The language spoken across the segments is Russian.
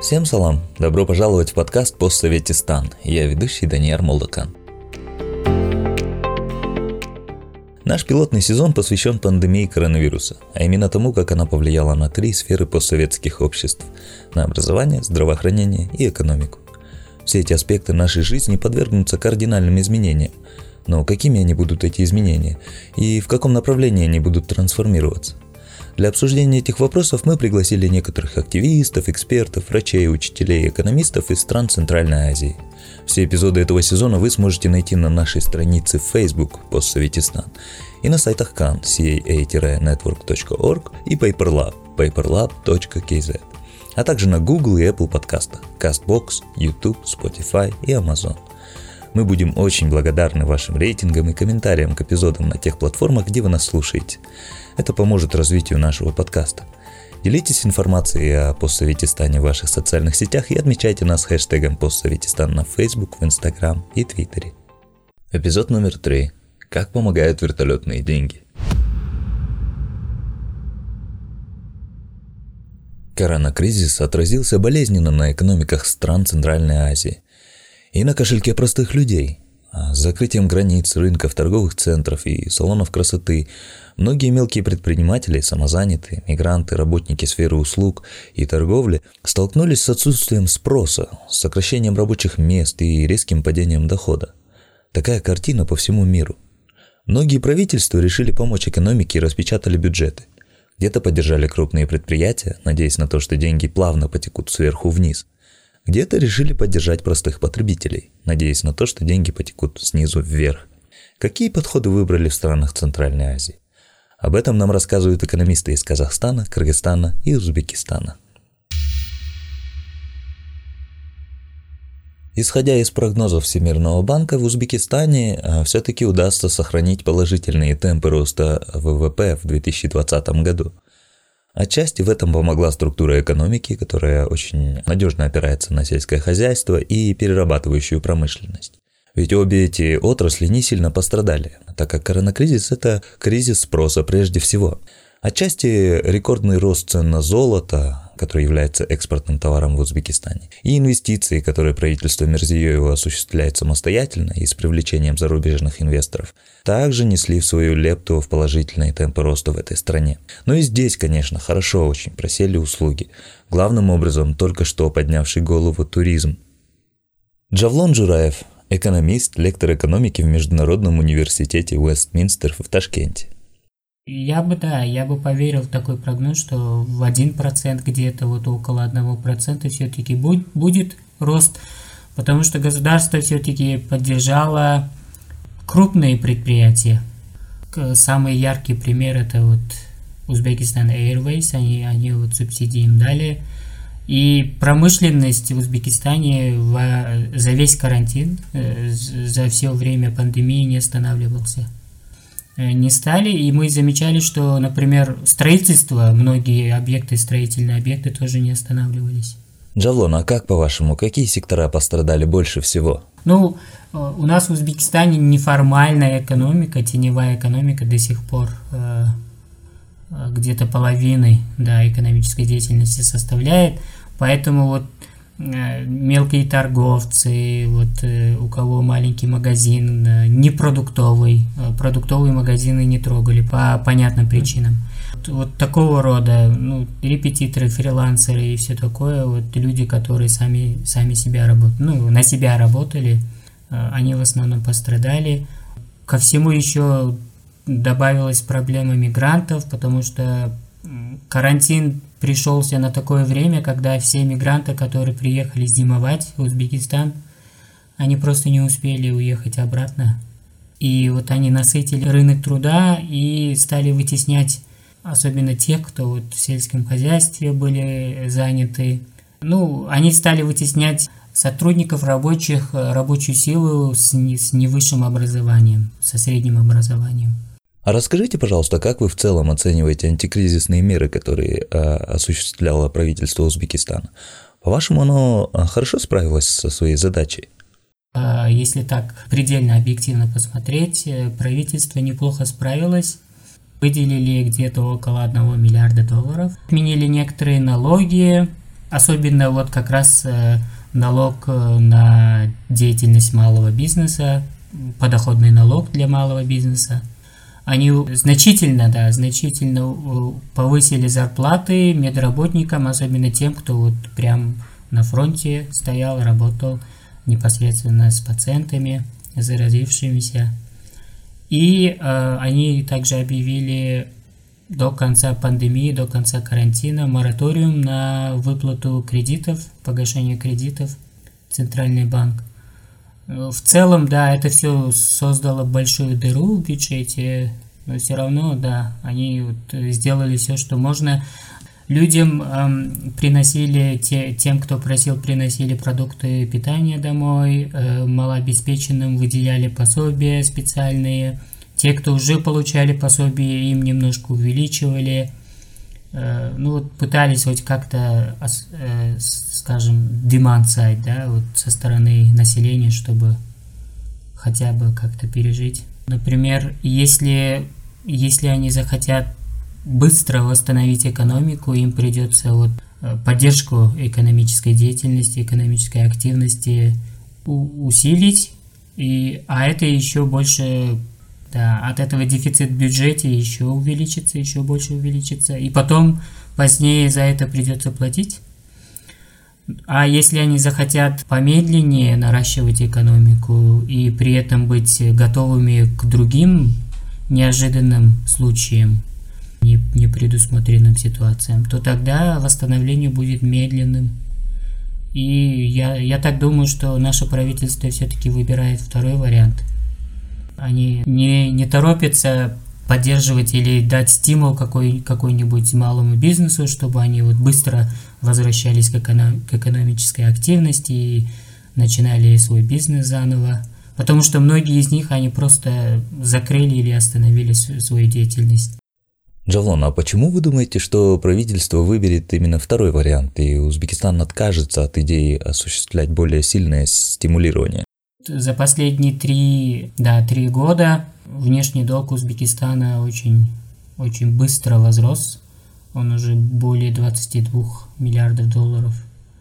Всем салам! Добро пожаловать в подкаст «Постсоветистан». Я ведущий Даниэр Молдакан. Наш пилотный сезон посвящен пандемии коронавируса, а именно тому, как она повлияла на три сферы постсоветских обществ – на образование, здравоохранение и экономику. Все эти аспекты нашей жизни подвергнутся кардинальным изменениям. Но какими они будут эти изменения? И в каком направлении они будут трансформироваться? Для обсуждения этих вопросов мы пригласили некоторых активистов, экспертов, врачей, учителей экономистов из стран Центральной Азии. Все эпизоды этого сезона вы сможете найти на нашей странице Facebook «Постсоветистан» и на сайтах CAN, ca-network.org и PaperLab, paperlab.kz, а также на Google и Apple подкастах, CastBox, YouTube, Spotify и Amazon. Мы будем очень благодарны вашим рейтингам и комментариям к эпизодам на тех платформах, где вы нас слушаете. Это поможет развитию нашего подкаста. Делитесь информацией о постсоветистане в ваших социальных сетях и отмечайте нас хэштегом постсоветистан на Facebook, в Instagram и Твиттере. Эпизод номер три. Как помогают вертолетные деньги. Коронакризис отразился болезненно на экономиках стран Центральной Азии и на кошельке простых людей – с закрытием границ, рынков, торговых центров и салонов красоты многие мелкие предприниматели, самозанятые, мигранты, работники сферы услуг и торговли столкнулись с отсутствием спроса, с сокращением рабочих мест и резким падением дохода. Такая картина по всему миру. Многие правительства решили помочь экономике и распечатали бюджеты. Где-то поддержали крупные предприятия, надеясь на то, что деньги плавно потекут сверху вниз – где-то решили поддержать простых потребителей, надеясь на то, что деньги потекут снизу вверх. Какие подходы выбрали в странах Центральной Азии? Об этом нам рассказывают экономисты из Казахстана, Кыргызстана и Узбекистана. Исходя из прогнозов Всемирного банка, в Узбекистане а, все-таки удастся сохранить положительные темпы роста ВВП в 2020 году – Отчасти в этом помогла структура экономики, которая очень надежно опирается на сельское хозяйство и перерабатывающую промышленность. Ведь обе эти отрасли не сильно пострадали, так как коронакризис – это кризис спроса прежде всего. Отчасти рекордный рост цен на золото, который является экспортным товаром в Узбекистане, и инвестиции, которые правительство Мерзиёева осуществляет самостоятельно и с привлечением зарубежных инвесторов, также несли в свою лепту в положительные темпы роста в этой стране. Но и здесь, конечно, хорошо очень просели услуги. Главным образом только что поднявший голову туризм. Джавлон Джураев, экономист, лектор экономики в Международном университете Уэстминстер в Ташкенте. Я бы, да, я бы поверил в такой прогноз, что в 1% где-то, вот около 1% все-таки будет, будет рост, потому что государство все-таки поддержало крупные предприятия. Самый яркий пример это вот Узбекистан Airways, они, они вот субсидии им дали. И промышленность в Узбекистане в, за весь карантин, э, за все время пандемии не останавливался. Э, не стали, и мы замечали, что, например, строительство, многие объекты, строительные объекты тоже не останавливались. Джавлон, а как по-вашему, какие сектора пострадали больше всего? Ну, э, у нас в Узбекистане неформальная экономика, теневая экономика до сих пор э, где-то половины да, экономической деятельности составляет, поэтому вот мелкие торговцы, вот э, у кого маленький магазин, э, не продуктовый, продуктовые магазины не трогали по понятным причинам. Вот такого рода, ну, репетиторы, фрилансеры и все такое, вот люди, которые сами, сами себя работали, ну, на себя работали, они в основном пострадали. Ко всему еще добавилась проблема мигрантов, потому что карантин пришелся на такое время, когда все мигранты, которые приехали зимовать в Узбекистан, они просто не успели уехать обратно. И вот они насытили рынок труда и стали вытеснять особенно тех, кто вот в сельском хозяйстве были заняты. Ну, они стали вытеснять сотрудников рабочих, рабочую силу с, не, с невысшим образованием, со средним образованием. А расскажите, пожалуйста, как вы в целом оцениваете антикризисные меры, которые э, осуществляло правительство Узбекистана? По-вашему, оно а, хорошо справилось со своей задачей? Если так предельно объективно посмотреть, э, правительство неплохо справилось. Выделили где-то около 1 миллиарда долларов. Отменили некоторые налоги, особенно вот как раз э, налог э, на деятельность малого бизнеса, подоходный налог для малого бизнеса. Они значительно, да, значительно повысили зарплаты медработникам, особенно тем, кто вот прям на фронте стоял, работал непосредственно с пациентами, заразившимися. И э, они также объявили до конца пандемии, до конца карантина мораториум на выплату кредитов, погашение кредитов Центральный банк. В целом, да, это все создало большую дыру в бюджете, но все равно, да, они вот сделали все, что можно. Людям эм, приносили, те, тем, кто просил, приносили продукты питания домой, э, малообеспеченным выделяли пособия специальные. Те, кто уже получали пособие, им немножко увеличивали. Э, ну вот пытались хоть как-то, э, скажем, demand side, да, вот со стороны населения, чтобы хотя бы как-то пережить. Например, если, если они захотят быстро восстановить экономику, им придется вот э, поддержку экономической деятельности, экономической активности усилить, и, а это еще больше, да, от этого дефицит в бюджете еще увеличится, еще больше увеличится, и потом позднее за это придется платить. А если они захотят помедленнее наращивать экономику и при этом быть готовыми к другим неожиданным случаям, не, непредусмотренным ситуациям, то тогда восстановление будет медленным. И я, я так думаю, что наше правительство все-таки выбирает второй вариант. Они не, не торопятся поддерживать или дать стимул какой, какой-нибудь малому бизнесу, чтобы они вот быстро возвращались к, эконом, к экономической активности и начинали свой бизнес заново. Потому что многие из них, они просто закрыли или остановили свою деятельность. Джавлон, а почему вы думаете, что правительство выберет именно второй вариант, и Узбекистан откажется от идеи осуществлять более сильное стимулирование? За последние три, да, три года внешний долг Узбекистана очень, очень быстро возрос. Он уже более 22 миллиардов долларов.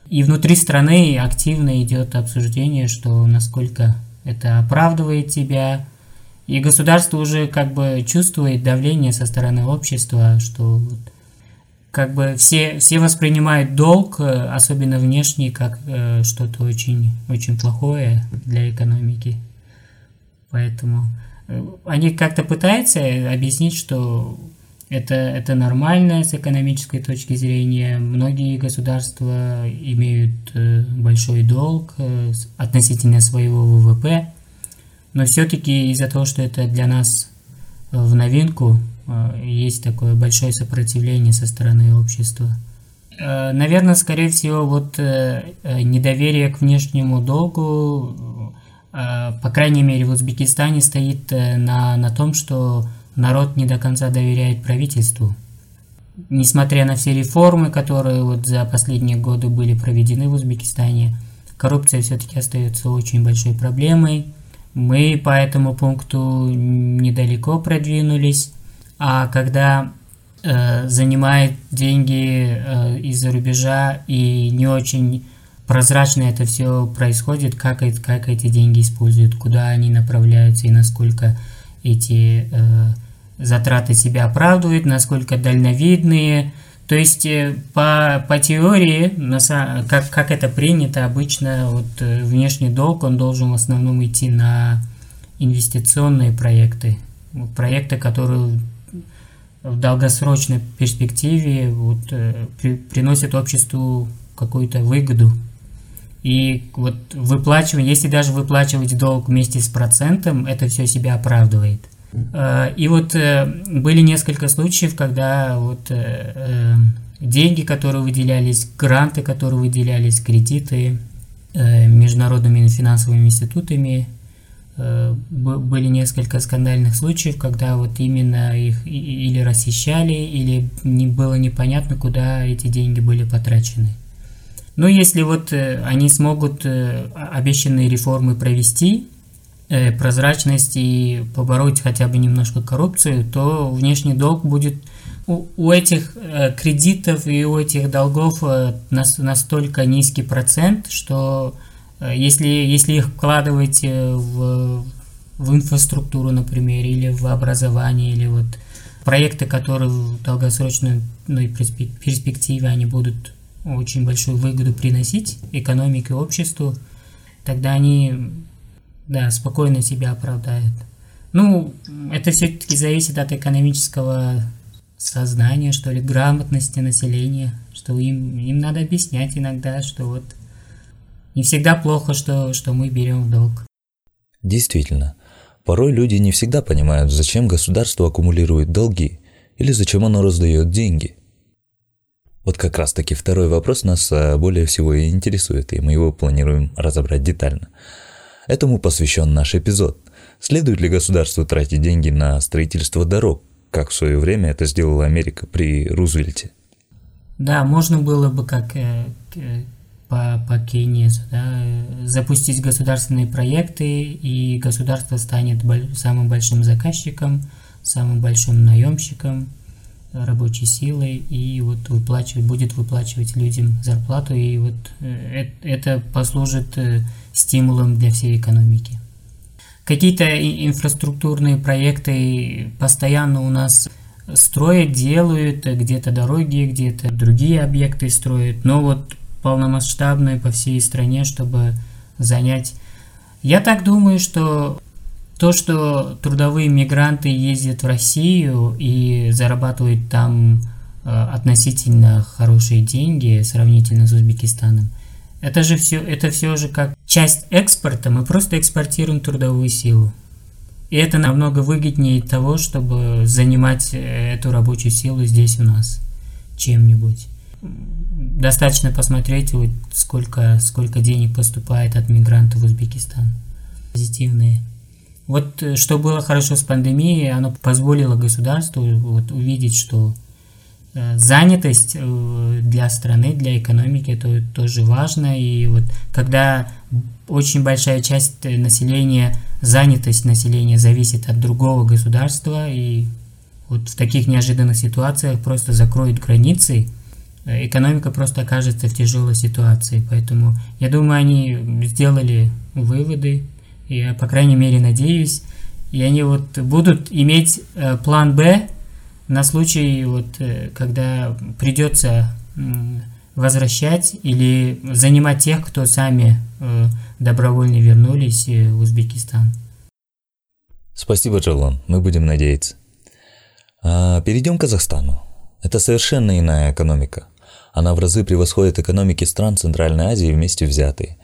И внутри страны активно идет обсуждение, что насколько это оправдывает тебя, и государство уже как бы чувствует давление со стороны общества, что вот как бы все, все воспринимают долг, э, особенно внешний, как э, что-то очень, очень плохое для экономики. Поэтому э, они как-то пытаются объяснить, что это, это нормально с экономической точки зрения. Многие государства имеют э, большой долг э, относительно своего ВВП. Но все-таки из-за того, что это для нас э, в новинку, э, есть такое большое сопротивление со стороны общества. Э, наверное, скорее всего, вот недоверие к внешнему долгу, по крайней мере, в Узбекистане стоит на, на том, что народ не до конца доверяет правительству. Несмотря на все реформы, которые вот за последние годы были проведены в Узбекистане, коррупция все-таки остается очень большой проблемой. Мы по этому пункту недалеко продвинулись, а когда э, занимает деньги э, из-за рубежа и не очень прозрачно это все происходит, как, как эти деньги используют, куда они направляются и насколько эти э, затраты себя оправдывают, насколько дальновидные, то есть э, по, по теории, как, как это принято обычно, вот э, внешний долг, он должен в основном идти на инвестиционные проекты. Проекты, которые в долгосрочной перспективе вот, э, при, приносят обществу какую-то выгоду. И вот выплачивание, если даже выплачивать долг вместе с процентом, это все себя оправдывает. Э, и вот э, были несколько случаев, когда вот деньги, которые выделялись, гранты, которые выделялись, кредиты международными финансовыми институтами, были несколько скандальных случаев, когда вот именно их или расхищали, или не было непонятно, куда эти деньги были потрачены. Но если вот они смогут обещанные реформы провести, прозрачность и побороть хотя бы немножко коррупцию, то внешний долг будет у, у этих кредитов и у этих долгов настолько низкий процент, что если, если их вкладывать в, в инфраструктуру, например, или в образование, или вот проекты, которые в долгосрочной ну, перспективе они будут очень большую выгоду приносить экономике, обществу, тогда они да, спокойно себя оправдают. Ну, это все-таки зависит от экономического сознания, что ли, грамотности населения, что им, им надо объяснять иногда, что вот не всегда плохо, что, что мы берем в долг. Действительно, Порой люди не всегда понимают, зачем государство аккумулирует долги или зачем оно раздает деньги. Вот как раз таки второй вопрос нас а, более всего и интересует, и мы его планируем разобрать детально. Этому посвящен наш эпизод. Следует ли государству тратить деньги на строительство дорог, как в свое время это сделала Америка при Рузвельте? Да, можно было бы, как э, по, по Кейнесу, да, запустить государственные проекты, и государство станет самым большим заказчиком, самым большим наемщиком рабочей силы и вот выплачивать, будет выплачивать людям зарплату, и вот э, это послужит э, стимулом для всей экономики. Какие-то инфраструктурные проекты постоянно у нас строят, делают, где-то дороги, где-то другие объекты строят, но вот полномасштабной по всей стране, чтобы занять. Я так думаю, что то, что трудовые мигранты ездят в Россию и зарабатывают там э, относительно хорошие деньги сравнительно с Узбекистаном, это же все, это все же как часть экспорта, мы просто экспортируем трудовую силу. И это намного выгоднее того, чтобы занимать э, эту рабочую силу здесь у нас чем-нибудь достаточно посмотреть, вот сколько, сколько денег поступает от мигрантов в Узбекистан. Позитивные. Вот э, что было хорошо с пандемией, оно позволило государству вот, увидеть, что э, занятость э, для страны, для экономики это тоже важно. И вот когда очень большая часть населения, занятость населения зависит от другого государства, и вот в таких неожиданных ситуациях просто закроют границы, экономика просто окажется в тяжелой ситуации. Поэтому я думаю, они сделали выводы, я по крайней мере надеюсь, и они вот будут иметь э, план Б на случай, вот, э, когда придется возвращать или занимать тех, кто сами э, добровольно вернулись в Узбекистан. Спасибо, Джалон, мы будем надеяться. А, перейдем к Казахстану. Это совершенно иная экономика. Она в разы превосходит экономики стран Центральной Азии вместе взятые.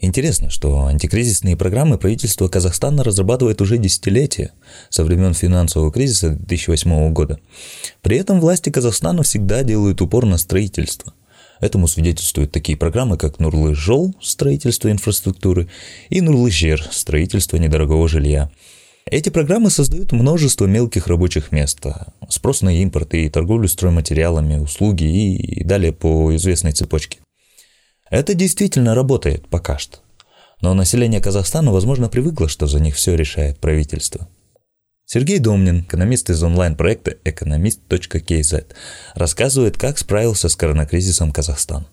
Интересно, что антикризисные программы правительство Казахстана разрабатывает уже десятилетия, со времен финансового кризиса 2008 года. При этом власти Казахстана всегда делают упор на строительство. Этому свидетельствуют такие программы, как Нурлы-Жол – строительство инфраструктуры, и Нурлы-Жер – строительство недорогого жилья – эти программы создают множество мелких рабочих мест, спрос на импорт и торговлю стройматериалами, услуги и далее по известной цепочке. Это действительно работает пока что. Но население Казахстана, возможно, привыкло, что за них все решает правительство. Сергей Домнин, экономист из онлайн-проекта экономист.кз, рассказывает, как справился с коронакризисом Казахстан.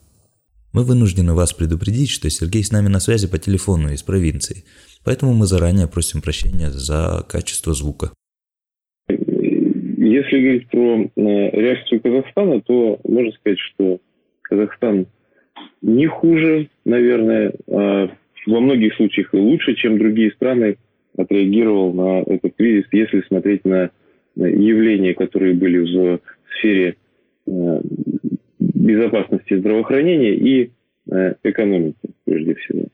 Мы вынуждены вас предупредить, что Сергей с нами на связи по телефону из провинции – Поэтому мы заранее просим прощения за качество звука. Если говорить про э, реакцию Казахстана, то можно сказать, что Казахстан не хуже, наверное, а во многих случаях и лучше, чем другие страны отреагировал на этот кризис, если смотреть на явления, которые были в сфере э, безопасности здравоохранения и э, экономики, прежде всего.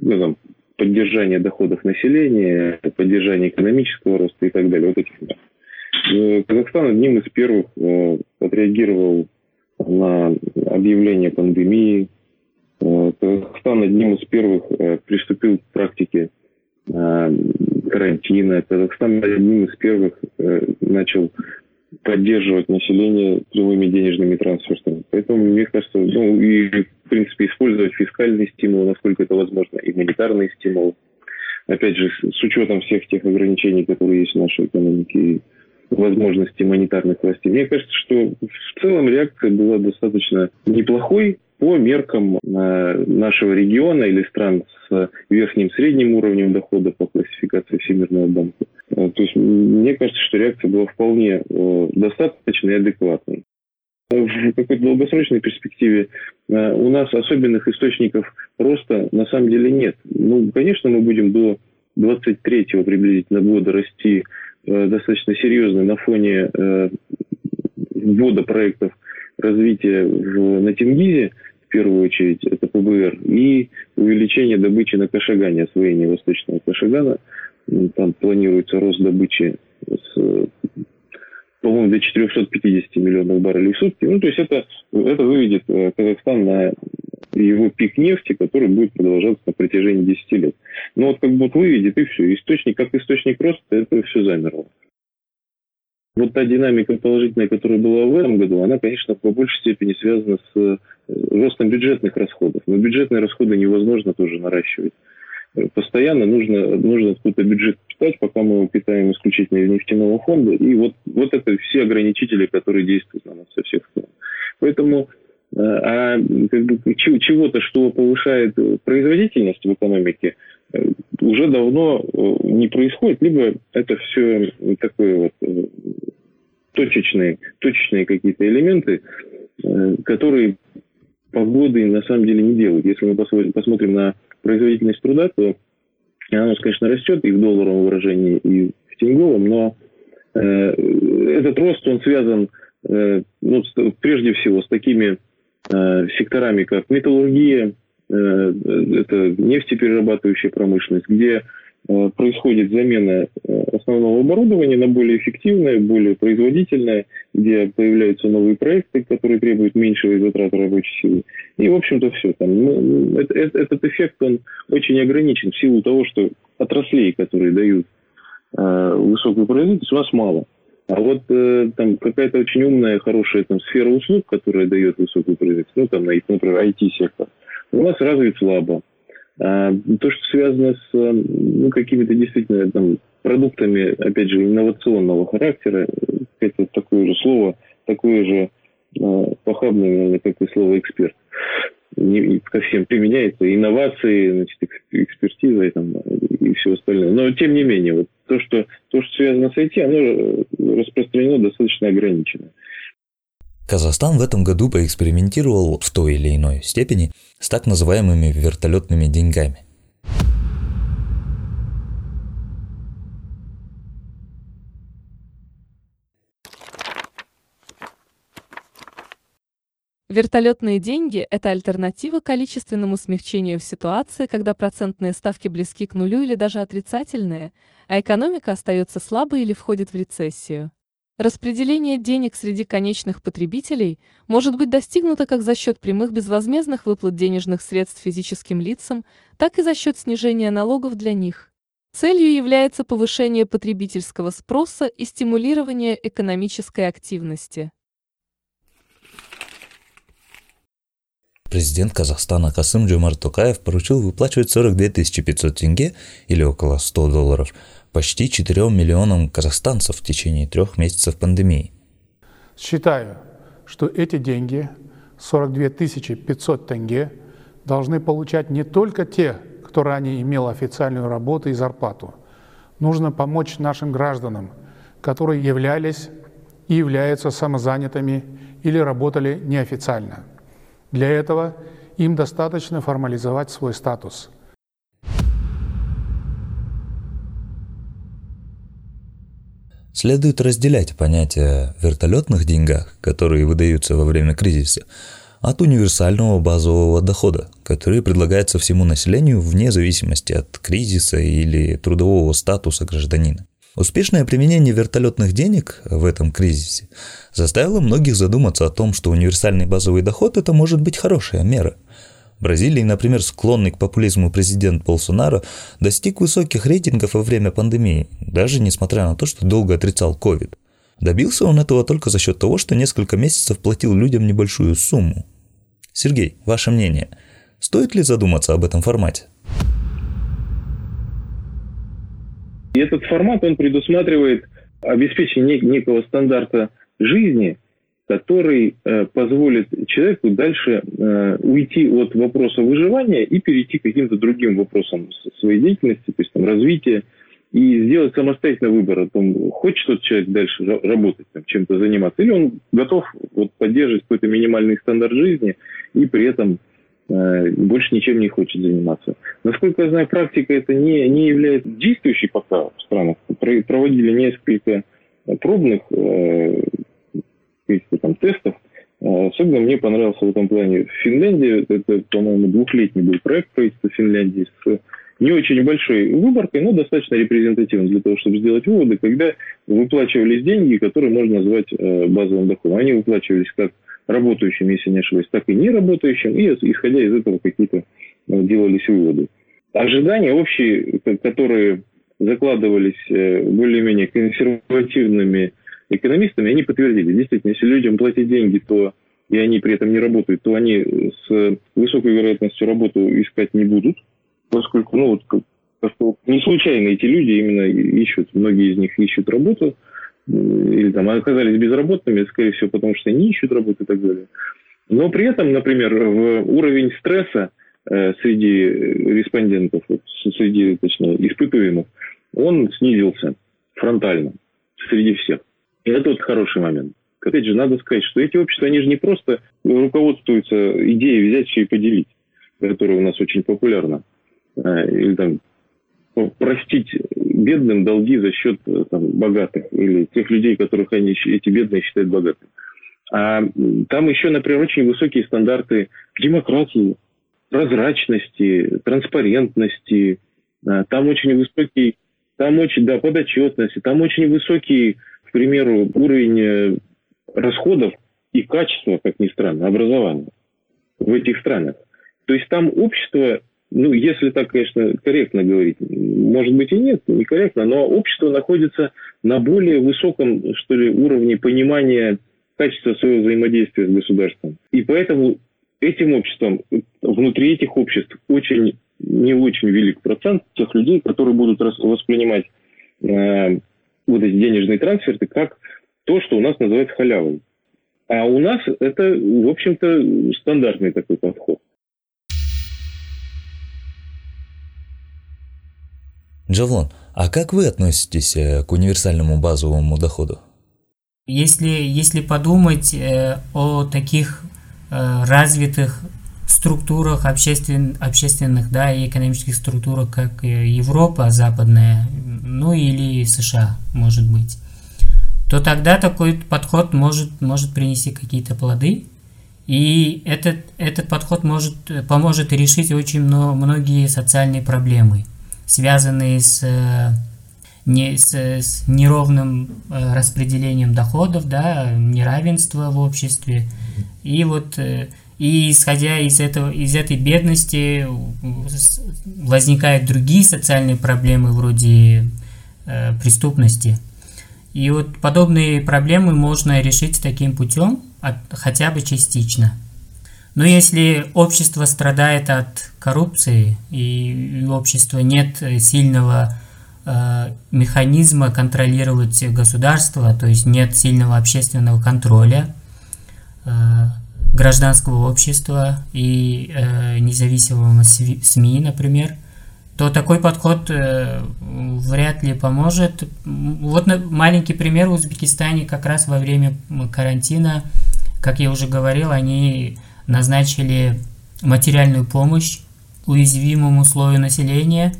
Ну, там, поддержание доходов населения, поддержание экономического роста и так далее. Вот этих. Э, Казахстан одним из первых э, отреагировал на объявление пандемии. Э, Казахстан одним из первых приступил к практике карантина. Казахстан одним из первых начал поддерживать население прямыми денежными трансфертами. Поэтому, мне кажется, ну и, в принципе, использовать фискальные стимулы, насколько это возможно, и монетарные стимулы. Опять же, с учетом всех тех ограничений, которые есть в нашей экономике, и возможностей монетарных властей. Мне кажется, что в целом реакция была достаточно неплохой по меркам э, нашего региона или стран с верхним средним уровнем дохода по классификации Всемирного банка. Э, то есть мне кажется, что реакция была вполне э, достаточной и адекватной. В какой-то долгосрочной перспективе у нас особенных источников роста на самом деле нет. Ну, конечно, мы будем до 23-го приблизительно года расти достаточно серьезно на фоне ввода проектов развития в, на Тенгизе – в первую очередь, это ПБР, и увеличение добычи на Кашагане, освоение восточного Кашагана. Там планируется рост добычи с по-моему, до 450 миллионов баррелей в сутки. Ну, то есть это, это выведет э, Казахстан на его пик нефти, который будет продолжаться на протяжении 10 лет. Но вот как вот выведет и все. Источник, как источник роста, это все замерло. Вот та динамика положительная, которая была в этом году, она, конечно, по большей степени связана с э, ростом бюджетных расходов. Но бюджетные расходы невозможно тоже наращивать. Э, постоянно нужно, нужно откуда-то бюджет питать, пока мы его питаем исключительно из нефтяного фонда. И вот, вот это все ограничители, которые действуют на нас со всех сторон. Поэтому э, а как бы, чего-то, что повышает производительность в экономике, уже давно не происходит, либо это все такое вот точечные, точечные какие-то элементы, э, которые погоды на самом деле не делают. Если мы посмотрим на производительность труда, то она у конечно, растет и в долларовом выражении, и в тенговом, но э, этот рост, он связан э, ну, прежде всего с такими э, секторами, как металлургия, э, это нефтеперерабатывающая промышленность, где Э, происходит замена э, основного оборудования на более эффективное, более производительное, где появляются новые проекты, которые требуют меньшего затрата рабочей силы. И, в общем-то, все. Там, ну, этот эффект, он очень ограничен в силу того, что отраслей, которые дают э, высокую производительность, у нас мало. А вот э, там какая-то очень умная, хорошая там, сфера услуг, которая дает высокую производительность, ну, там, например, IT-сектор, у нас развит слабо. А, то, что связано с ну, какими-то действительно там, продуктами, опять же, инновационного характера, это такое же слово, такое же э, похабное, наверное, как и слово эксперт. Не ко всем применяется инновации, значит, экспертиза и, там, и все остальное. Но тем не менее, вот то, что, то, что связано с IT, оно распространено достаточно ограниченно. Казахстан в этом году поэкспериментировал в той или иной степени с так называемыми вертолетными деньгами. Вертолетные деньги – это альтернатива количественному смягчению в ситуации, когда процентные ставки близки к нулю или даже отрицательные, а экономика остается слабой или входит в рецессию. Распределение денег среди конечных потребителей может быть достигнуто как за счет прямых безвозмездных выплат денежных средств физическим лицам, так и за счет снижения налогов для них. Целью является повышение потребительского спроса и стимулирование экономической активности. Президент Казахстана Касым Джумар Токаев поручил выплачивать 42 500 тенге или около 100 долларов – почти 4 миллионам казахстанцев в течение трех месяцев пандемии. Считаю, что эти деньги, 42 500 тенге, должны получать не только те, кто ранее имел официальную работу и зарплату. Нужно помочь нашим гражданам, которые являлись и являются самозанятыми или работали неофициально. Для этого им достаточно формализовать свой статус – Следует разделять понятие вертолетных деньгах, которые выдаются во время кризиса, от универсального базового дохода, который предлагается всему населению вне зависимости от кризиса или трудового статуса гражданина. Успешное применение вертолетных денег в этом кризисе заставило многих задуматься о том, что универсальный базовый доход это может быть хорошая мера – Бразилии, например, склонный к популизму президент Болсонаро достиг высоких рейтингов во время пандемии, даже несмотря на то, что долго отрицал COVID. Добился он этого только за счет того, что несколько месяцев платил людям небольшую сумму. Сергей, ваше мнение, стоит ли задуматься об этом формате? И этот формат, он предусматривает обеспечение некого стандарта жизни, который э, позволит человеку дальше э, уйти от вопроса выживания и перейти к каким-то другим вопросам своей деятельности, то есть там, развития, и сделать самостоятельный выбор о том, хочет тот человек дальше работать, там, чем-то заниматься, или он готов вот, поддерживать какой-то минимальный стандарт жизни и при этом э, больше ничем не хочет заниматься. Насколько я знаю, практика это не, не является действующей пока в странах. Проводили несколько пробных э, там, тестов. Э, особенно мне понравился в этом плане Финляндия. Это, по-моему, двухлетний был проект правительства Финляндии с не очень большой выборкой, но достаточно репрезентативным для того, чтобы сделать выводы, когда выплачивались деньги, которые можно назвать э, базовым доходом. Они выплачивались как работающим, если не ошибаюсь, так и не работающим, и исходя из этого какие-то э, делались выводы. Ожидания общие, которые закладывались э, более-менее консервативными экономистами, они подтвердили. Действительно, если людям платить деньги, то и они при этом не работают, то они с высокой вероятностью работу искать не будут, поскольку, ну, вот, не случайно эти люди именно ищут, многие из них ищут работу, или там оказались безработными, скорее всего, потому что не ищут работу и так далее. Но при этом, например, в уровень стресса э, среди респондентов, среди, точнее, испытуемых, он снизился фронтально среди всех. Это вот хороший момент. Опять же, надо сказать, что эти общества, они же не просто руководствуются идеей взять все и поделить, которая у нас очень популярна. Э, или там простить бедным долги за счет э, там, богатых или тех людей, которых они, эти бедные считают богатыми. А там еще, например, очень высокие стандарты демократии, прозрачности, транспарентности. А, там очень высокий, там очень, да, подотчетности, там очень высокий, к примеру, уровень э, расходов и качества, как ни странно, образования в этих странах. То есть там общество ну, если так, конечно, корректно говорить, может быть и нет, некорректно, но общество находится на более высоком, что ли, уровне понимания качества своего взаимодействия с государством. И поэтому этим обществом, внутри этих обществ очень не очень велик процент тех людей, которые будут воспринимать э, вот эти денежные трансферты как то, что у нас называется халявой. А у нас это, в общем-то, стандартный такой подход. Джавлон, а как вы относитесь э, к универсальному базовому доходу? Если, если подумать э, о таких э, развитых структурах обществен, общественных да, и экономических структурах, как Европа западная, ну или США, может быть, то тогда такой подход может, может принести какие-то плоды. И этот, этот подход может, поможет решить очень много, многие социальные проблемы – связанные с, э, не, с, с неровным э, распределением доходов, да, неравенство в обществе. И вот э, и исходя из этого, из этой бедности возникают другие социальные проблемы вроде э, преступности. И вот подобные проблемы можно решить таким путем, от, хотя бы частично. Но если общество страдает от коррупции и у общества нет сильного э, механизма контролировать государство, то есть нет сильного общественного контроля э, гражданского общества и э, независимого СМИ, например, то такой подход э, вряд ли поможет. Вот маленький пример в Узбекистане как раз во время карантина, как я уже говорил, они назначили материальную помощь уязвимому слою населения.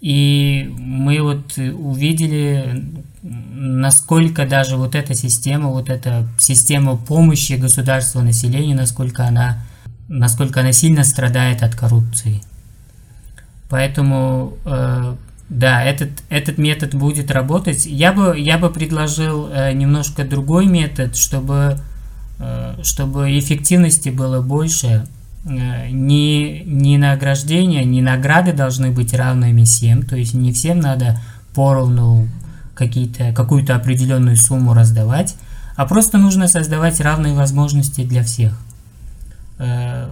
И мы вот увидели, насколько даже вот эта система, вот эта система помощи государства населению, насколько она, насколько она сильно страдает от коррупции. Поэтому, э, да, этот, этот метод будет работать. Я бы, я бы предложил э, немножко другой метод, чтобы Э, чтобы эффективности было больше, э, не, не награждения, не награды должны быть равными всем, то есть не всем надо поровну какие-то, какую-то определенную сумму раздавать, а просто нужно создавать равные возможности для всех. Э,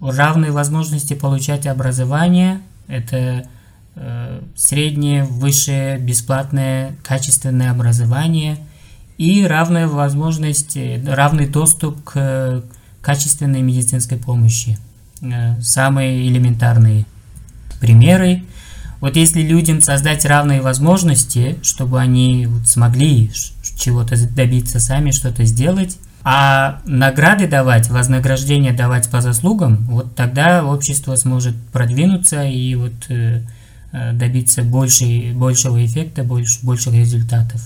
равные возможности получать образование – это э, среднее, высшее, бесплатное, качественное образование и равная возможность, равный доступ к качественной медицинской помощи. Э, самые элементарные примеры. Вот если людям создать равные возможности, чтобы они вот смогли чего-то добиться сами, что-то сделать, а награды давать, вознаграждение давать по заслугам, вот тогда общество сможет продвинуться и вот э, э добиться большей, большего эффекта, больш, больших результатов.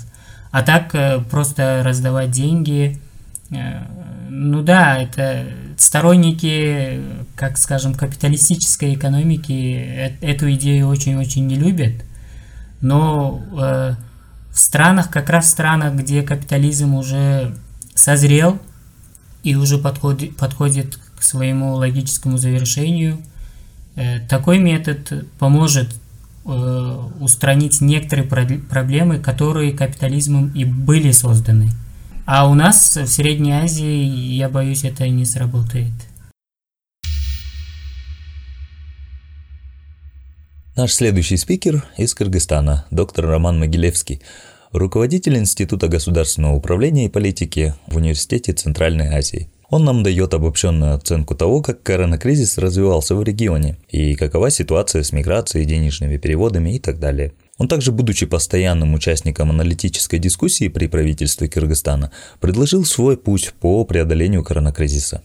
А так э, просто раздавать деньги, ну да, это сторонники, как скажем, капиталистической экономики э, эту идею очень-очень не любят. Но э, в странах, как раз в странах, где капитализм уже созрел и уже подходит, подходит к своему логическому завершению, э, такой метод поможет устранить некоторые проблемы, которые капитализмом и были созданы. А у нас в Средней Азии, я боюсь, это не сработает. Наш следующий спикер из Кыргызстана, доктор Роман Могилевский, руководитель Института государственного управления и политики в Университете Центральной Азии. Он нам дает обобщенную оценку того, как коронакризис развивался в регионе и какова ситуация с миграцией, денежными переводами и так далее – он также, будучи постоянным участником аналитической дискуссии при правительстве Кыргызстана, предложил свой путь по преодолению коронакризиса.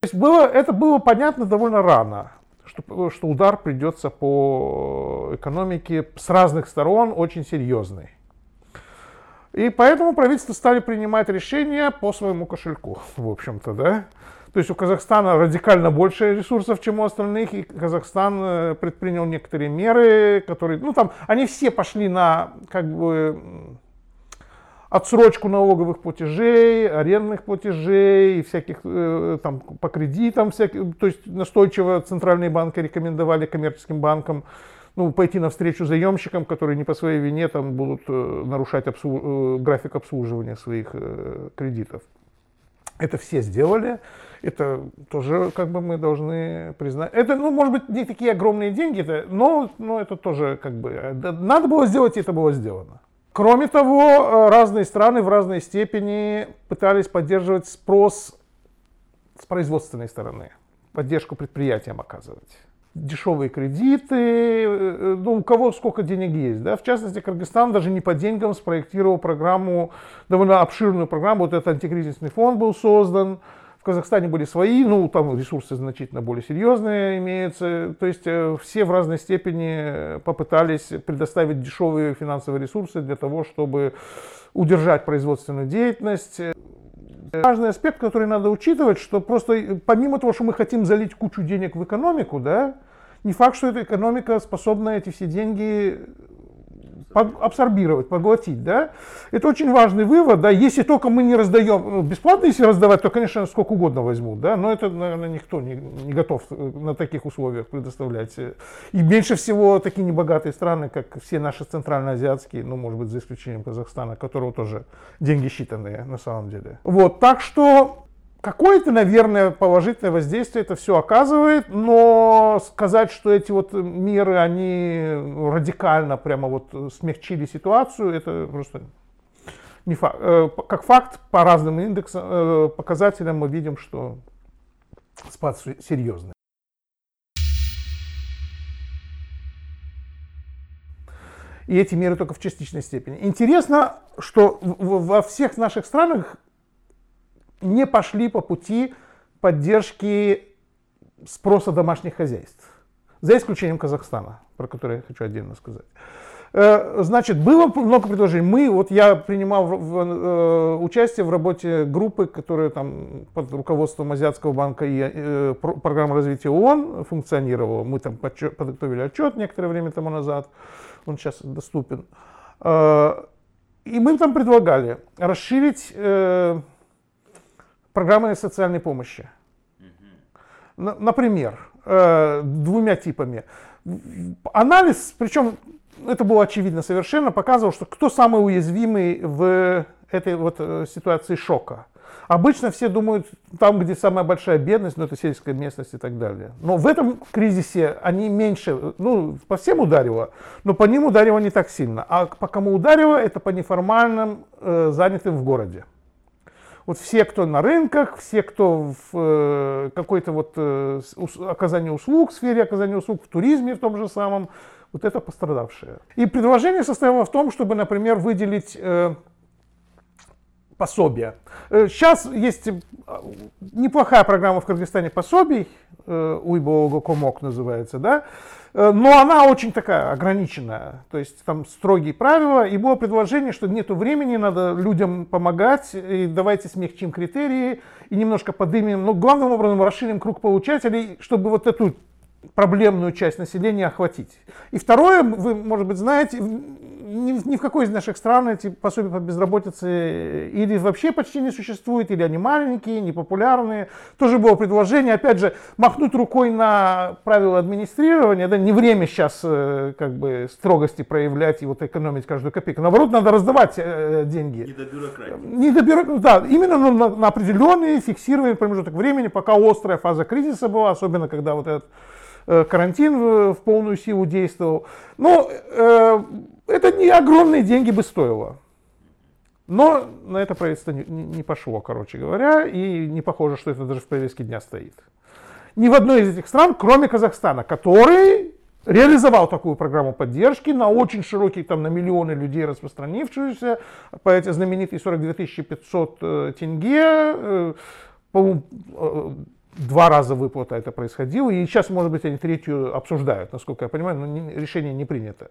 То есть было, это было понятно довольно рано, что, что удар придется по экономике с разных сторон очень серьезный. И поэтому правительство стали принимать решения по своему кошельку, в общем-то, да. То есть у Казахстана радикально больше ресурсов, чем у остальных, и Казахстан э, предпринял некоторые меры, которые, ну там, они все пошли на, как бы, отсрочку налоговых платежей, арендных платежей, всяких э, там по кредитам, всяких, то есть настойчиво центральные банки рекомендовали коммерческим банкам ну, пойти навстречу заемщикам, которые не по своей вине там будут э, нарушать обслуж... график обслуживания своих кредитов. Это все сделали. Это тоже как бы мы должны признать. Это, ну, может быть, не такие огромные деньги, но, но это тоже как бы надо было сделать, и это было сделано. Кроме того, э, разные страны в разной степени пытались поддерживать спрос с производственной стороны, поддержку предприятиям оказывать. Дешевые кредиты, э, э, ну, у кого сколько денег есть. Да? В частности, Кыргызстан даже не по деньгам спроектировал программу, довольно обширную программу. Вот этот антикризисный фонд был создан, в Казахстане были свои, ну, там ресурсы значительно более серьезные имеются. То есть э, все в разной степени попытались предоставить дешевые финансовые ресурсы для того, чтобы удержать производственную деятельность. Важный аспект, который надо учитывать, что просто э, помимо того, что мы хотим залить кучу денег в экономику, да, не факт, что эта экономика способна эти все деньги абсорбировать, поглотить, да, это очень важный вывод, да, если только мы не раздаем, ну, бесплатно если раздавать, то, конечно, сколько угодно возьмут, да, но это, наверное, никто не, не готов э, на таких условиях предоставлять. И меньше всего такие небогатые страны, как все наши центральноазиатские, ну, может быть, за исключением Казахстана, которого тоже деньги считанные на самом деле. Вот, так что Какое-то, наверное, положительное воздействие это все оказывает, но сказать, что эти вот меры, они радикально прямо вот смягчили ситуацию, это просто не факт. Э, как факт, по разным индексам, э, показателям мы видим, что спад серьезный. И эти меры только в частичной степени. Интересно, что во всех наших странах не пошли по пути поддержки спроса домашних хозяйств. За исключением Казахстана, про который я хочу отдельно сказать. Э, значит, было много предложений. Мы, вот я принимал в, в, э, участие в работе группы, которая там под руководством Азиатского банка и э, программы развития ООН функционировала. Мы там подчет, подготовили отчет некоторое время тому назад, он сейчас доступен. Э, и мы там предлагали расширить программы социальной помощи. Например, э, двумя типами. Анализ, причем это было очевидно совершенно, показывал, что кто самый уязвимый в этой вот э, ситуации шока. Обычно все думают, там, где самая большая бедность, ну, это сельская местность и так далее. Но в этом кризисе они меньше, ну, по всем ударило, но по ним ударило не так сильно. А по кому ударило, это по неформальным, э, занятым в городе. Вот все, кто на рынках, все, кто в э, какой-то вот э, оказании услуг, в сфере оказания услуг, в туризме в том же самом, вот это пострадавшие. И предложение состояло в том, чтобы, например, выделить э, пособия. Э, сейчас есть э, неплохая программа в Кыргызстане пособий, э, Уйбоого Комок называется, да, но она очень такая ограниченная, то есть там строгие правила, и было предложение, что нету времени, надо людям помогать, и давайте смягчим критерии, и немножко подымем, но главным образом расширим круг получателей, чтобы вот эту проблемную часть населения охватить. И второе, вы, может быть, знаете, ни, ни в какой из наших стран эти пособия по безработице или вообще почти не существует, или они маленькие, непопулярные. Тоже было предложение, опять же, махнуть рукой на правила администрирования, да, не время сейчас э, как бы строгости проявлять и вот экономить каждую копейку. Наоборот, надо раздавать э, деньги. Не до бюрократии. Не до бюрократии, да, именно на, на определенный фиксированный промежуток времени, пока острая фаза кризиса была, особенно когда вот этот карантин в полную силу действовал. Но э, это не огромные деньги бы стоило. Но на это правительство не, не пошло, короче говоря, и не похоже, что это даже в повестке дня стоит. Ни в одной из этих стран, кроме Казахстана, который реализовал такую программу поддержки на очень широкий, там на миллионы людей распространившуюся, по эти знаменитые 42 500 э, тенге, э, по два раза выплата это происходило, и сейчас, может быть, они третью обсуждают, насколько я понимаю, но решение не принято.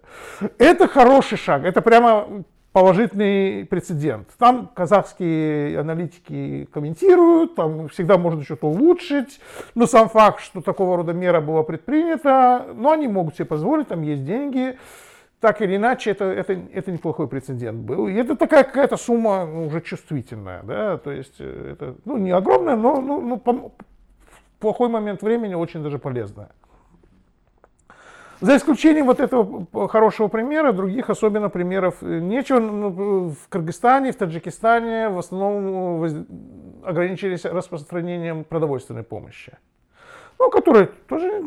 Это хороший шаг, это прямо положительный прецедент. Там казахские аналитики комментируют, там всегда можно что-то улучшить, но сам факт, что такого рода мера была предпринята, ну, они могут себе позволить, там есть деньги, так или иначе, это, это, это неплохой прецедент был. И это такая какая-то сумма ну, уже чувствительная, да, то есть э, это, ну, не огромная, но ну, ну, плохой момент времени очень даже полезная. За исключением вот этого хорошего примера, других особенно примеров э, нечего. Ну, в Кыргызстане, в Таджикистане в основном э, ограничились распространением продовольственной помощи. Ну, которая тоже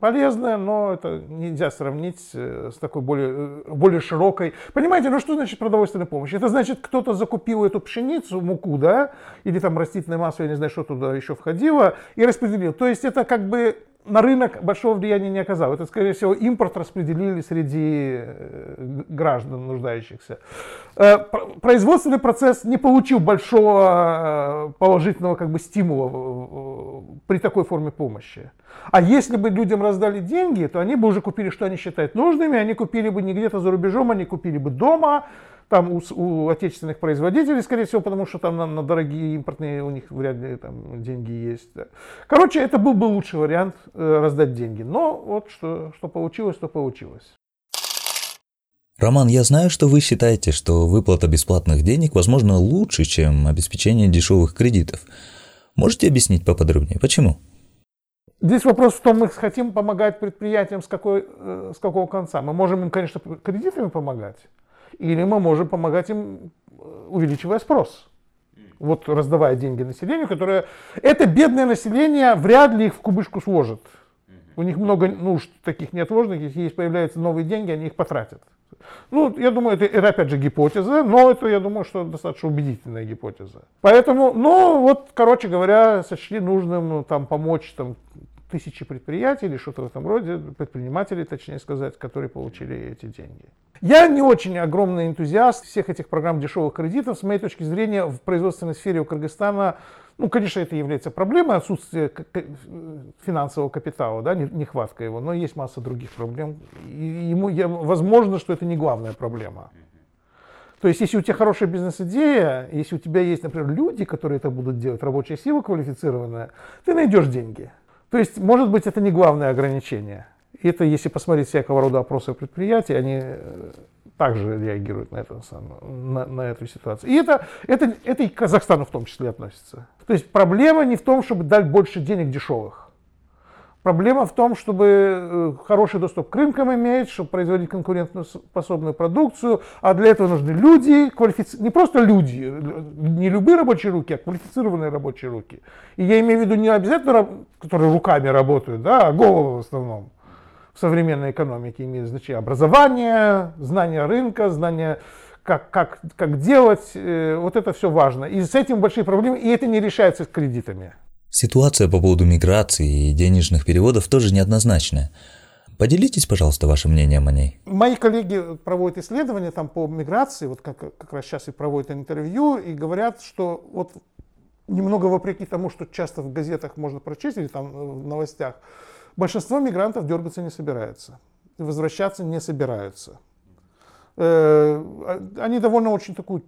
полезная, но это нельзя сравнить э, с такой более, более широкой. Понимаете, ну что значит продовольственная помощь? Это значит, кто-то закупил эту пшеницу, муку, да, или там растительное масло, я не знаю, что туда еще входило, и распределил. То есть это как бы на рынок большого влияния не оказал. Это, скорее всего, импорт распределили среди э, граждан нуждающихся. Э, производственный процесс не получил большого э, положительного как бы, стимула при такой форме помощи. А если бы людям раздали деньги, то они бы уже купили, что они считают нужными, они купили бы не где-то за рубежом, они купили бы дома, там у, у отечественных производителей, скорее всего, потому что там на, на дорогие импортные у них вряд ли там деньги есть. Да. Короче, это был бы лучший вариант э, раздать деньги. Но вот что, что получилось, то получилось. Роман, я знаю, что вы считаете, что выплата бесплатных денег, возможно, лучше, чем обеспечение дешевых кредитов. Можете объяснить поподробнее, почему? Здесь вопрос в том, мы хотим помогать предприятиям с, какой, э, с какого конца. Мы можем им, конечно, кредитами помогать, или мы можем помогать им, э, увеличивая спрос. Вот раздавая деньги населению, которое... Это бедное население вряд ли их в кубышку сложит. У них много нужд таких неотложных, если есть появляются новые деньги, они их потратят. Ну, я думаю, это, это опять же гипотеза, но это, я думаю, что достаточно убедительная гипотеза. Поэтому, ну, вот, короче говоря, сочли нужным ну, там помочь там, тысячи предприятий или что-то в этом роде, предпринимателей, точнее сказать, которые получили эти деньги. Я не очень огромный энтузиаст всех этих программ дешевых кредитов. С моей точки зрения, в производственной сфере у Кыргызстана, ну, конечно, это является проблемой, отсутствие финансового капитала, да, нехватка его, но есть масса других проблем. И ему, я, возможно, что это не главная проблема. То есть, если у тебя хорошая бизнес-идея, если у тебя есть, например, люди, которые это будут делать, рабочая сила квалифицированная, ты найдешь деньги. То есть, может быть, это не главное ограничение. Это, если посмотреть всякого рода опросы предприятий, они э, также реагируют на, это, на, на эту ситуацию. И это, это, это и к Казахстану в том числе относится. То есть проблема не в том, чтобы дать больше денег дешевых. Проблема в том, чтобы э, хороший доступ к рынкам иметь, чтобы производить конкурентоспособную продукцию, а для этого нужны люди, квалифици... не просто люди, не любые рабочие руки, а квалифицированные рабочие руки. И я имею в виду не обязательно, которые руками работают, да, а головы в основном в современной экономике имеет значение. Образование, знание рынка, знание как, как, как делать, э, вот это все важно. И с этим большие проблемы, и это не решается с кредитами. Ситуация по поводу миграции и денежных переводов тоже неоднозначная. Поделитесь, пожалуйста, вашим мнением о ней. Мои коллеги проводят исследования там по миграции, вот как, как раз сейчас и проводят интервью, и говорят, что вот немного вопреки тому, что часто в газетах можно прочесть или там в новостях, большинство мигрантов дергаться не собирается, возвращаться не собираются. Э, они довольно очень такую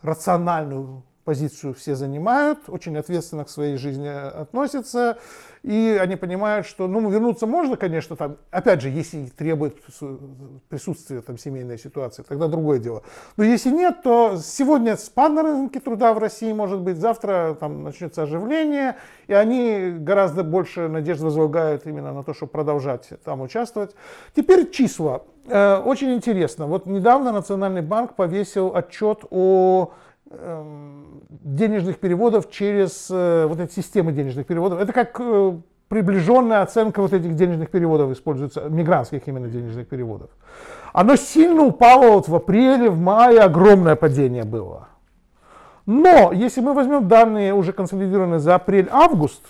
рациональную позицию все занимают, очень ответственно к своей жизни относятся, и они понимают, что, ну, вернуться можно, конечно, там, опять же, если требует присутствия там семейной ситуации, тогда другое дело. Но если нет, то сегодня спад на рынке труда в России может быть, завтра там начнется оживление, и они гораздо больше надежд возлагают именно на то, чтобы продолжать там участвовать. Теперь числа. Э, очень интересно. Вот недавно Национальный банк повесил отчет о денежных переводов через э, вот эти системы денежных переводов. Это как э, приближенная оценка вот этих денежных переводов используется, мигрантских именно денежных переводов. Оно сильно упало вот в апреле, в мае, огромное падение было. Но если мы возьмем данные уже консолидированные за апрель-август,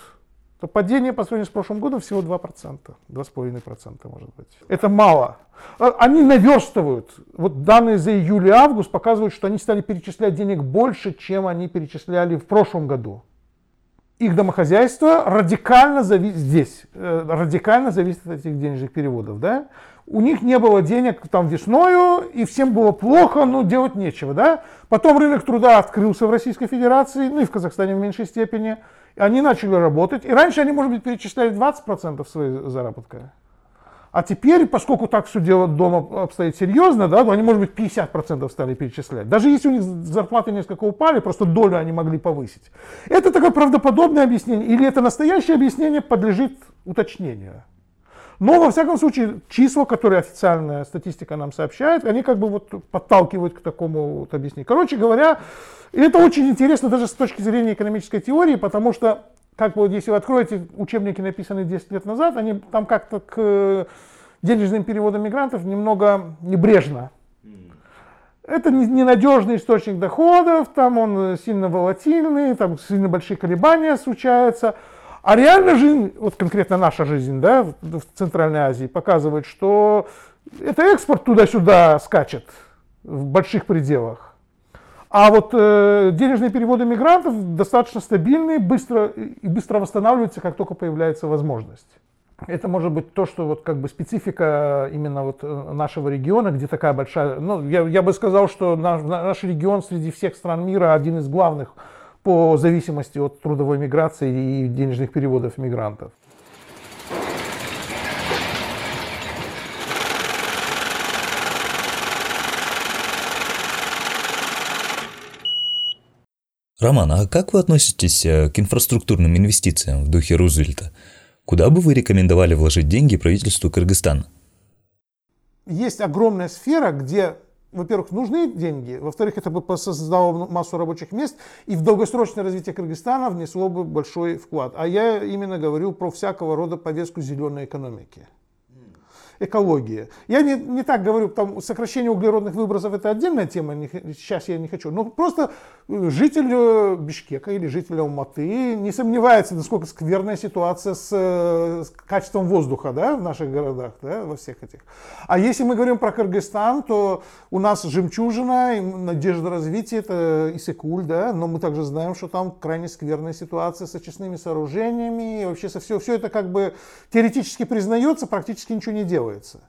то падение по сравнению с прошлым годом всего 2%, 2,5% может быть. Это мало. А, они наверстывают. Вот данные за июль и август показывают, что они стали перечислять денег больше, чем они перечисляли в прошлом году. Их домохозяйство радикально зависит здесь, э, радикально зависит от этих денежных переводов. Да? У них не было денег там весною, и всем было плохо, но делать нечего. Да? Потом рынок труда открылся в Российской Федерации, ну и в Казахстане в меньшей степени. Они начали работать. И раньше они, может быть, перечисляли 20% своей заработка. А теперь, поскольку так все дело дома обстоит серьезно, да, то они, может быть, 50% стали перечислять. Даже если у них зарплаты несколько упали, просто долю они могли повысить. Это такое правдоподобное объяснение. Или это настоящее объяснение подлежит уточнению. Но, во всяком случае, числа, которые официальная статистика нам сообщает, они как бы вот подталкивают к такому вот объяснению. Короче говоря, это очень интересно даже с точки зрения экономической теории, потому что, как бы, если вы откроете учебники, написанные 10 лет назад, они там как-то к денежным переводам мигрантов немного небрежно. Это ненадежный источник доходов, там он сильно волатильный, там сильно большие колебания случаются. А реально жизнь, вот конкретно наша жизнь, да, в Центральной Азии показывает, что это экспорт туда-сюда скачет в больших пределах. А вот э, денежные переводы мигрантов достаточно стабильные, быстро и быстро восстанавливаются, как только появляется возможность. Это может быть то, что вот как бы специфика именно вот э, нашего региона, где такая большая, ну я, я бы сказал, что наш, наш регион среди всех стран мира один из главных по зависимости от трудовой миграции и денежных переводов мигрантов. Роман, а как вы относитесь э, к инфраструктурным инвестициям в духе Рузвельта? Куда бы вы рекомендовали вложить деньги правительству Кыргызстана? Есть огромная сфера, где во-первых, нужны деньги, во-вторых, это бы создало массу рабочих мест, и в долгосрочное развитие Кыргызстана внесло бы большой вклад. А я именно говорю про всякого рода повестку зеленой экономики экология. Я не, не так говорю, там сокращение углеродных выбросов это отдельная тема, не, сейчас я не хочу. Но просто э, житель э, Бишкека или житель Алматы не сомневается, насколько скверная ситуация с, э, с качеством воздуха да, в наших городах, да, во всех этих. А если мы говорим про Кыргызстан, то у нас жемчужина, надежда развития, это Исыкуль, да, но мы также знаем, что там крайне скверная ситуация с очистными сооружениями, и вообще со все, все это как бы теоретически признается, практически ничего не делает делается.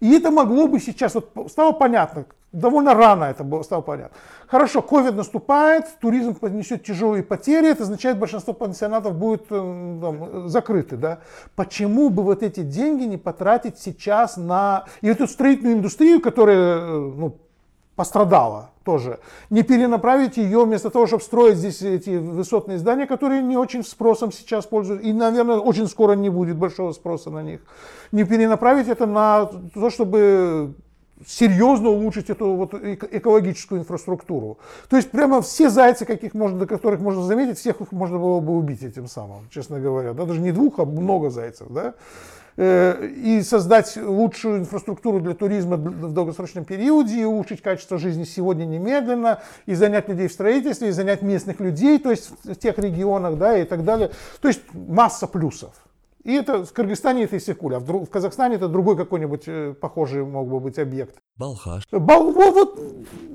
И это могло бы сейчас, вот стало понятно, довольно рано это было, стало понятно. Хорошо, ковид наступает, туризм понесет тяжелые потери, это означает, большинство пансионатов будет э, там, закрыты. Да? Почему бы вот эти деньги не потратить сейчас на и эту строительную индустрию, которая э, ну, пострадала тоже. Не перенаправить ее вместо того, чтобы строить здесь эти высотные здания, которые не очень спросом сейчас пользуются, и, наверное, очень скоро не будет большого спроса на них. Не перенаправить это на то, чтобы серьезно улучшить эту вот экологическую инфраструктуру. То есть прямо все зайцы, каких можно, до которых можно заметить, всех их можно было бы убить этим самым, честно говоря. Да? Даже не двух, а много зайцев. Да? Э, и создать лучшую инфраструктуру для туризма в долгосрочном периоде, и улучшить качество жизни сегодня немедленно, и занять людей в строительстве, и занять местных людей, то есть в тех регионах, да, и так далее. То есть масса плюсов. И это в Кыргызстане это Иссыкуль, а в, в Казахстане это другой какой-нибудь э, похожий мог бы быть объект. Балхаш. Бал, вот,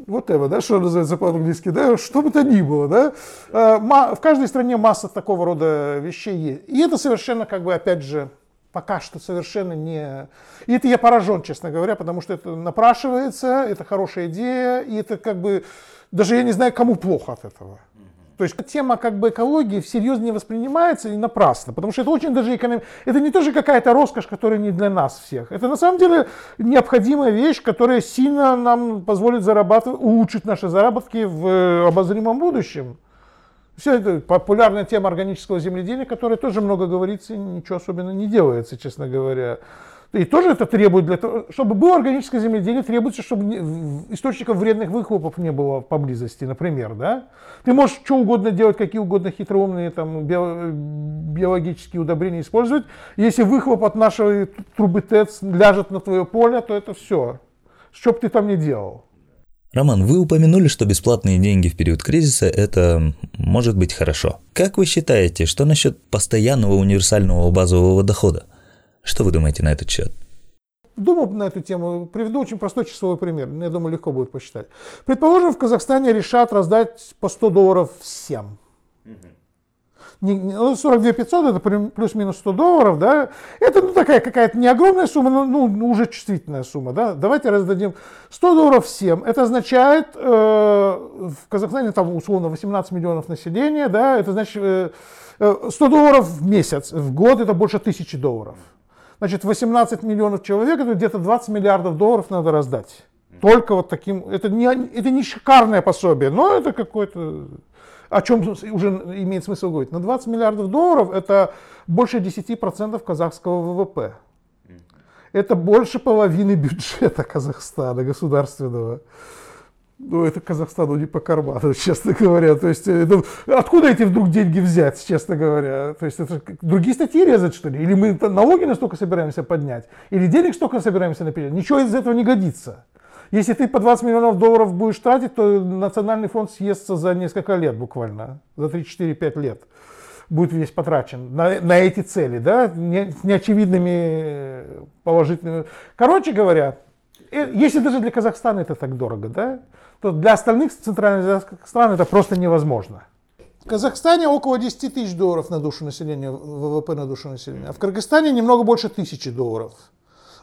вот, это, да, что называется по-английски, да, что бы то ни было, да. Э, в каждой стране масса такого рода вещей есть. И это совершенно, как бы, опять же, пока что совершенно не... И это я поражен, честно говоря, потому что это напрашивается, это хорошая идея, и это как бы... Даже я не знаю, кому плохо от этого. То есть тема как бы экологии всерьез не воспринимается и напрасно, потому что это очень даже эконом... Это не тоже какая-то роскошь, которая не для нас всех. Это на самом деле необходимая вещь, которая сильно нам позволит зарабатывать, улучшить наши заработки в э, обозримом будущем. Все это популярная тема органического земледелия, которая тоже много говорится, ничего особенно не делается, честно говоря. И тоже это требует для того, чтобы было органическое земледелие, требуется, чтобы источников вредных выхлопов не было поблизости, например, да. Ты можешь что угодно делать, какие угодно хитроумные там биологические удобрения использовать. Если выхлоп от нашей трубы ТЭЦ ляжет на твое поле, то это все. Что бы ты там ни делал. Роман, вы упомянули, что бесплатные деньги в период кризиса – это может быть хорошо. Как вы считаете, что насчет постоянного универсального базового дохода? Что вы думаете на этот счет? Думал на эту тему, приведу очень простой часовой пример, я думаю, легко будет посчитать. Предположим, в Казахстане решат раздать по 100 долларов всем. Не, 42 500 это плюс-минус 100 долларов, да, это ну, такая какая-то не огромная сумма, но ну, уже чувствительная сумма, да, давайте раздадим 100 долларов всем, это означает, э, в Казахстане там условно 18 миллионов населения, да, это значит э, 100 э, долларов в месяц, в год это больше тысячи долларов. Значит, 18 миллионов человек, это где-то 20 миллиардов долларов надо раздать. Только вот таким, это не, это не шикарное пособие, но это какое-то, о чем уже имеет смысл говорить. На 20 миллиардов долларов это больше 10% казахского ВВП. Это больше половины бюджета Казахстана государственного ну, это Казахстану не по карману, честно говоря. То есть, ну, откуда эти вдруг деньги взять, честно говоря? То есть, это другие статьи резать, что ли? Или мы налоги настолько собираемся поднять? Или денег столько собираемся наперед? Ничего из этого не годится. Если ты по 20 миллионов долларов будешь тратить, то национальный фонд съестся за несколько лет буквально, за 3-4-5 лет будет весь потрачен на, на эти цели, да, не, неочевидными положительными. Короче говоря, если даже для Казахстана это так дорого, да, то для остальных центральных стран это просто невозможно. В Казахстане около 10 тысяч долларов на душу населения, ВВП на душу населения, а в Кыргызстане немного больше тысячи долларов.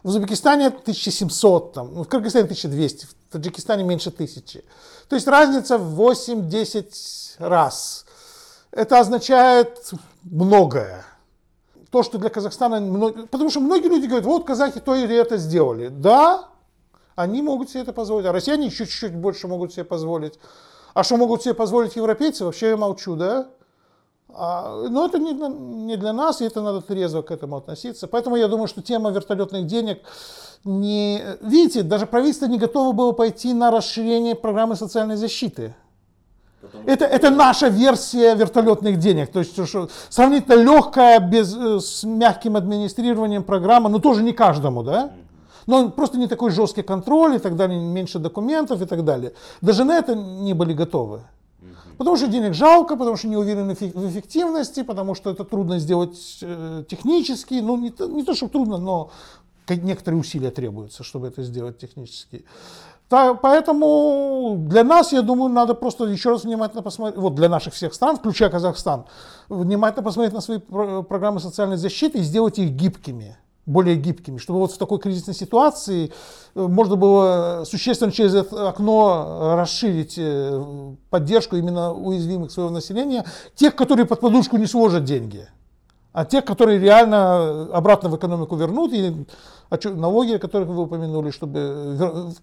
В Узбекистане 1700, там, ну, в Кыргызстане 1200, в Таджикистане меньше тысячи. То есть разница в 8-10 раз. Это означает многое. То, что для Казахстана... Потому что многие люди говорят, вот казахи то или это сделали. Да, они могут себе это позволить, а россияне чуть-чуть больше могут себе позволить. А что могут себе позволить европейцы, вообще я молчу, да? А, но это не, не для нас, и это надо трезво к этому относиться. Поэтому я думаю, что тема вертолетных денег не... Видите, даже правительство не готово было пойти на расширение программы социальной защиты. Это, это наша версия вертолетных денег. То есть что, сравнительно легкая, без, э, с мягким администрированием программа, но тоже не каждому, да? Но просто не такой жесткий контроль и так далее, меньше документов и так далее. Даже на это не были готовы. Потому что денег жалко, потому что не уверены в эффективности, потому что это трудно сделать э, технически. Ну, не то, не то, что трудно, но некоторые усилия требуются, чтобы это сделать технически. Поэтому для нас, я думаю, надо просто еще раз внимательно посмотреть, вот для наших всех стран, включая Казахстан, внимательно посмотреть на свои программы социальной защиты и сделать их гибкими более гибкими, чтобы вот в такой кризисной ситуации э, можно было существенно через это окно расширить э, поддержку именно уязвимых своего населения, тех, которые под подушку не сложат деньги. А те, которые реально обратно в экономику вернут, и налоги, которых вы упомянули, чтобы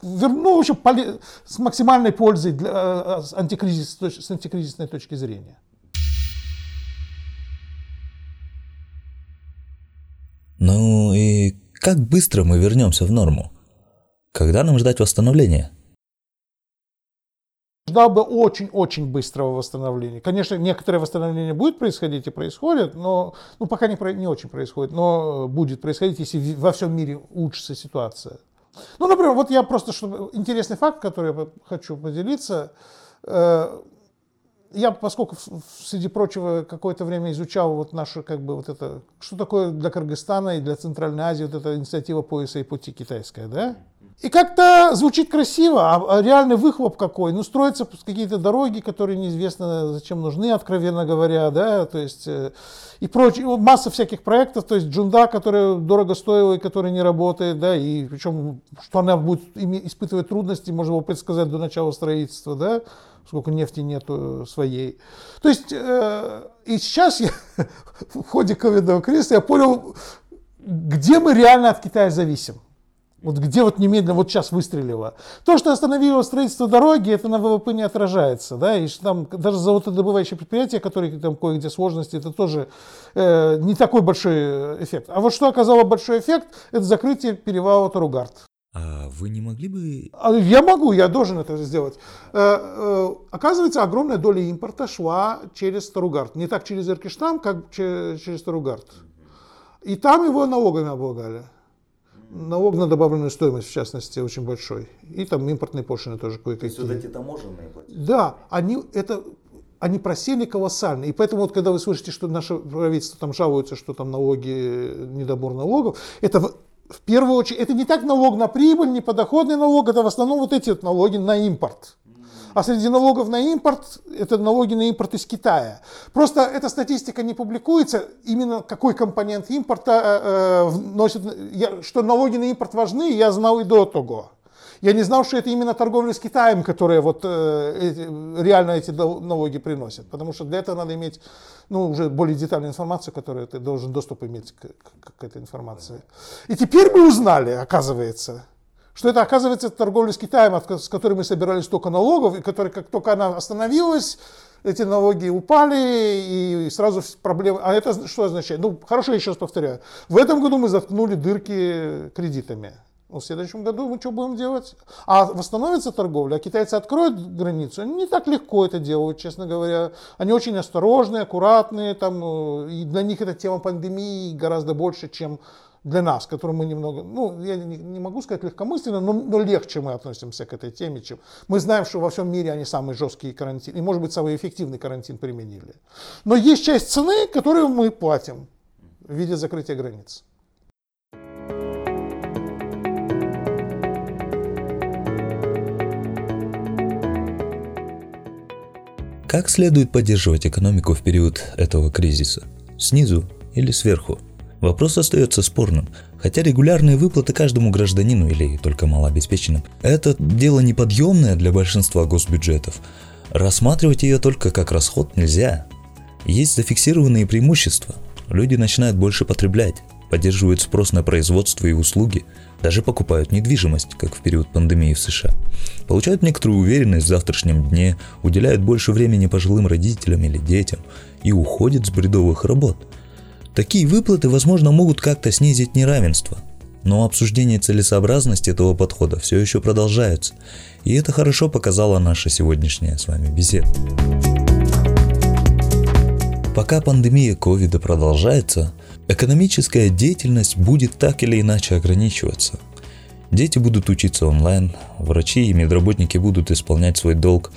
вернуть, ну, с максимальной пользой для, э, с, антикризис, с антикризисной точки зрения. Ну и как быстро мы вернемся в норму? Когда нам ждать восстановления? Ждал бы очень-очень быстрого восстановления. Конечно, некоторое восстановление будет происходить и происходит, но ну, пока не, не очень происходит, но будет происходить, если во всем мире улучшится ситуация. Ну, например, вот я просто, чтобы интересный факт, который я хочу поделиться. Я, поскольку, среди прочего, какое-то время изучал вот нашу, как бы, вот это, что такое для Кыргызстана и для Центральной Азии вот эта инициатива пояса и пути китайская, да? И как-то звучит красиво, а, а реальный выхлоп какой? Ну, строятся какие-то дороги, которые неизвестно зачем нужны, откровенно говоря, да, то есть э, и прочее, масса всяких проектов, то есть джунда, которая дорого стоила и которая не работает, да, и причем, что она будет испытывать трудности, можно его предсказать до начала строительства, да, сколько нефти нету своей. То есть, э, и сейчас я в ходе ковидного кризиса я понял, где мы реально от Китая зависим. Вот где вот немедленно, вот сейчас выстрелило. То, что остановило строительство дороги, это на ВВП не отражается. Да? И там даже золотодобывающие предприятия, которые там кое-где сложности, это тоже э, не такой большой эффект. А вот что оказало большой эффект, это закрытие перевала Таругард. А вы не могли бы... А я могу, я должен это сделать. Э, э, оказывается, огромная доля импорта шла через Таругард. Не так через Иркиштам, как через Таругард. И там его налогами облагали налог на добавленную стоимость, в частности, очень большой. И там импортные пошлины тоже кое-какие. То есть вот эти таможенные платежи? Да, они, это, они просели колоссально. И поэтому вот когда вы слышите, что наше правительство там жалуется, что там налоги, недобор налогов, это в первую очередь, это не так налог на прибыль, не подоходный налог, это в основном вот эти вот налоги на импорт. А среди налогов на импорт, это налоги на импорт из Китая. Просто эта статистика не публикуется, именно какой компонент импорта э, вносит, я, что налоги на импорт важны, я знал и до того. Я не знал, что это именно торговля с Китаем, которая вот э, реально эти налоги приносит. Потому что для этого надо иметь ну, уже более детальную информацию, которую ты должен доступ иметь к, к, к этой информации. И теперь мы узнали, оказывается, что это, оказывается, торговля с Китаем, с которой мы собирали столько налогов, и которая, как только она остановилась, эти налоги упали, и сразу проблемы. А это что означает? Ну, хорошо, еще раз повторяю. В этом году мы заткнули дырки кредитами. Ну, в следующем году мы что будем делать? А восстановится торговля, а китайцы откроют границу. Они не так легко это делают, честно говоря. Они очень осторожные, аккуратные. Там, э, и для них эта тема пандемии гораздо больше, чем для нас, которым мы немного, ну, я не, не могу сказать легкомысленно, но, но легче мы относимся к этой теме, чем мы знаем, что во всем мире они самые жесткие карантин, и, может быть, самый эффективный карантин применили. Но есть часть цены, которую мы платим в виде закрытия границ. Как следует поддерживать экономику в период этого кризиса? Снизу или сверху? Вопрос остается спорным, хотя регулярные выплаты каждому гражданину или только малообеспеченным – это дело неподъемное для большинства госбюджетов. Рассматривать ее только как расход нельзя. Есть зафиксированные преимущества. Люди начинают больше потреблять, поддерживают спрос на производство и услуги, даже покупают недвижимость, как в период пандемии в США. Получают некоторую уверенность в завтрашнем дне, уделяют больше времени пожилым родителям или детям и уходят с бредовых работ – Такие выплаты, возможно, могут как-то снизить неравенство. Но обсуждение целесообразности этого подхода все еще продолжается. И это хорошо показала наша сегодняшняя с вами беседа. Пока пандемия ковида продолжается, экономическая деятельность будет так или иначе ограничиваться. Дети будут учиться онлайн, врачи и медработники будут исполнять свой долг,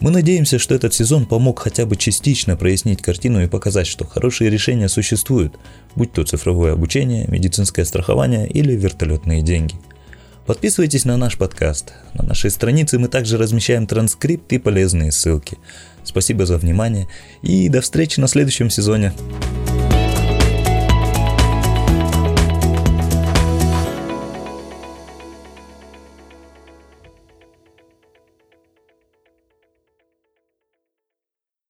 мы надеемся, что этот сезон помог хотя бы частично прояснить картину и показать, что хорошие решения существуют, будь то цифровое обучение, медицинское страхование или вертолетные деньги. Подписывайтесь на наш подкаст. На нашей странице мы также размещаем транскрипт и полезные ссылки. Спасибо за внимание и до встречи на следующем сезоне.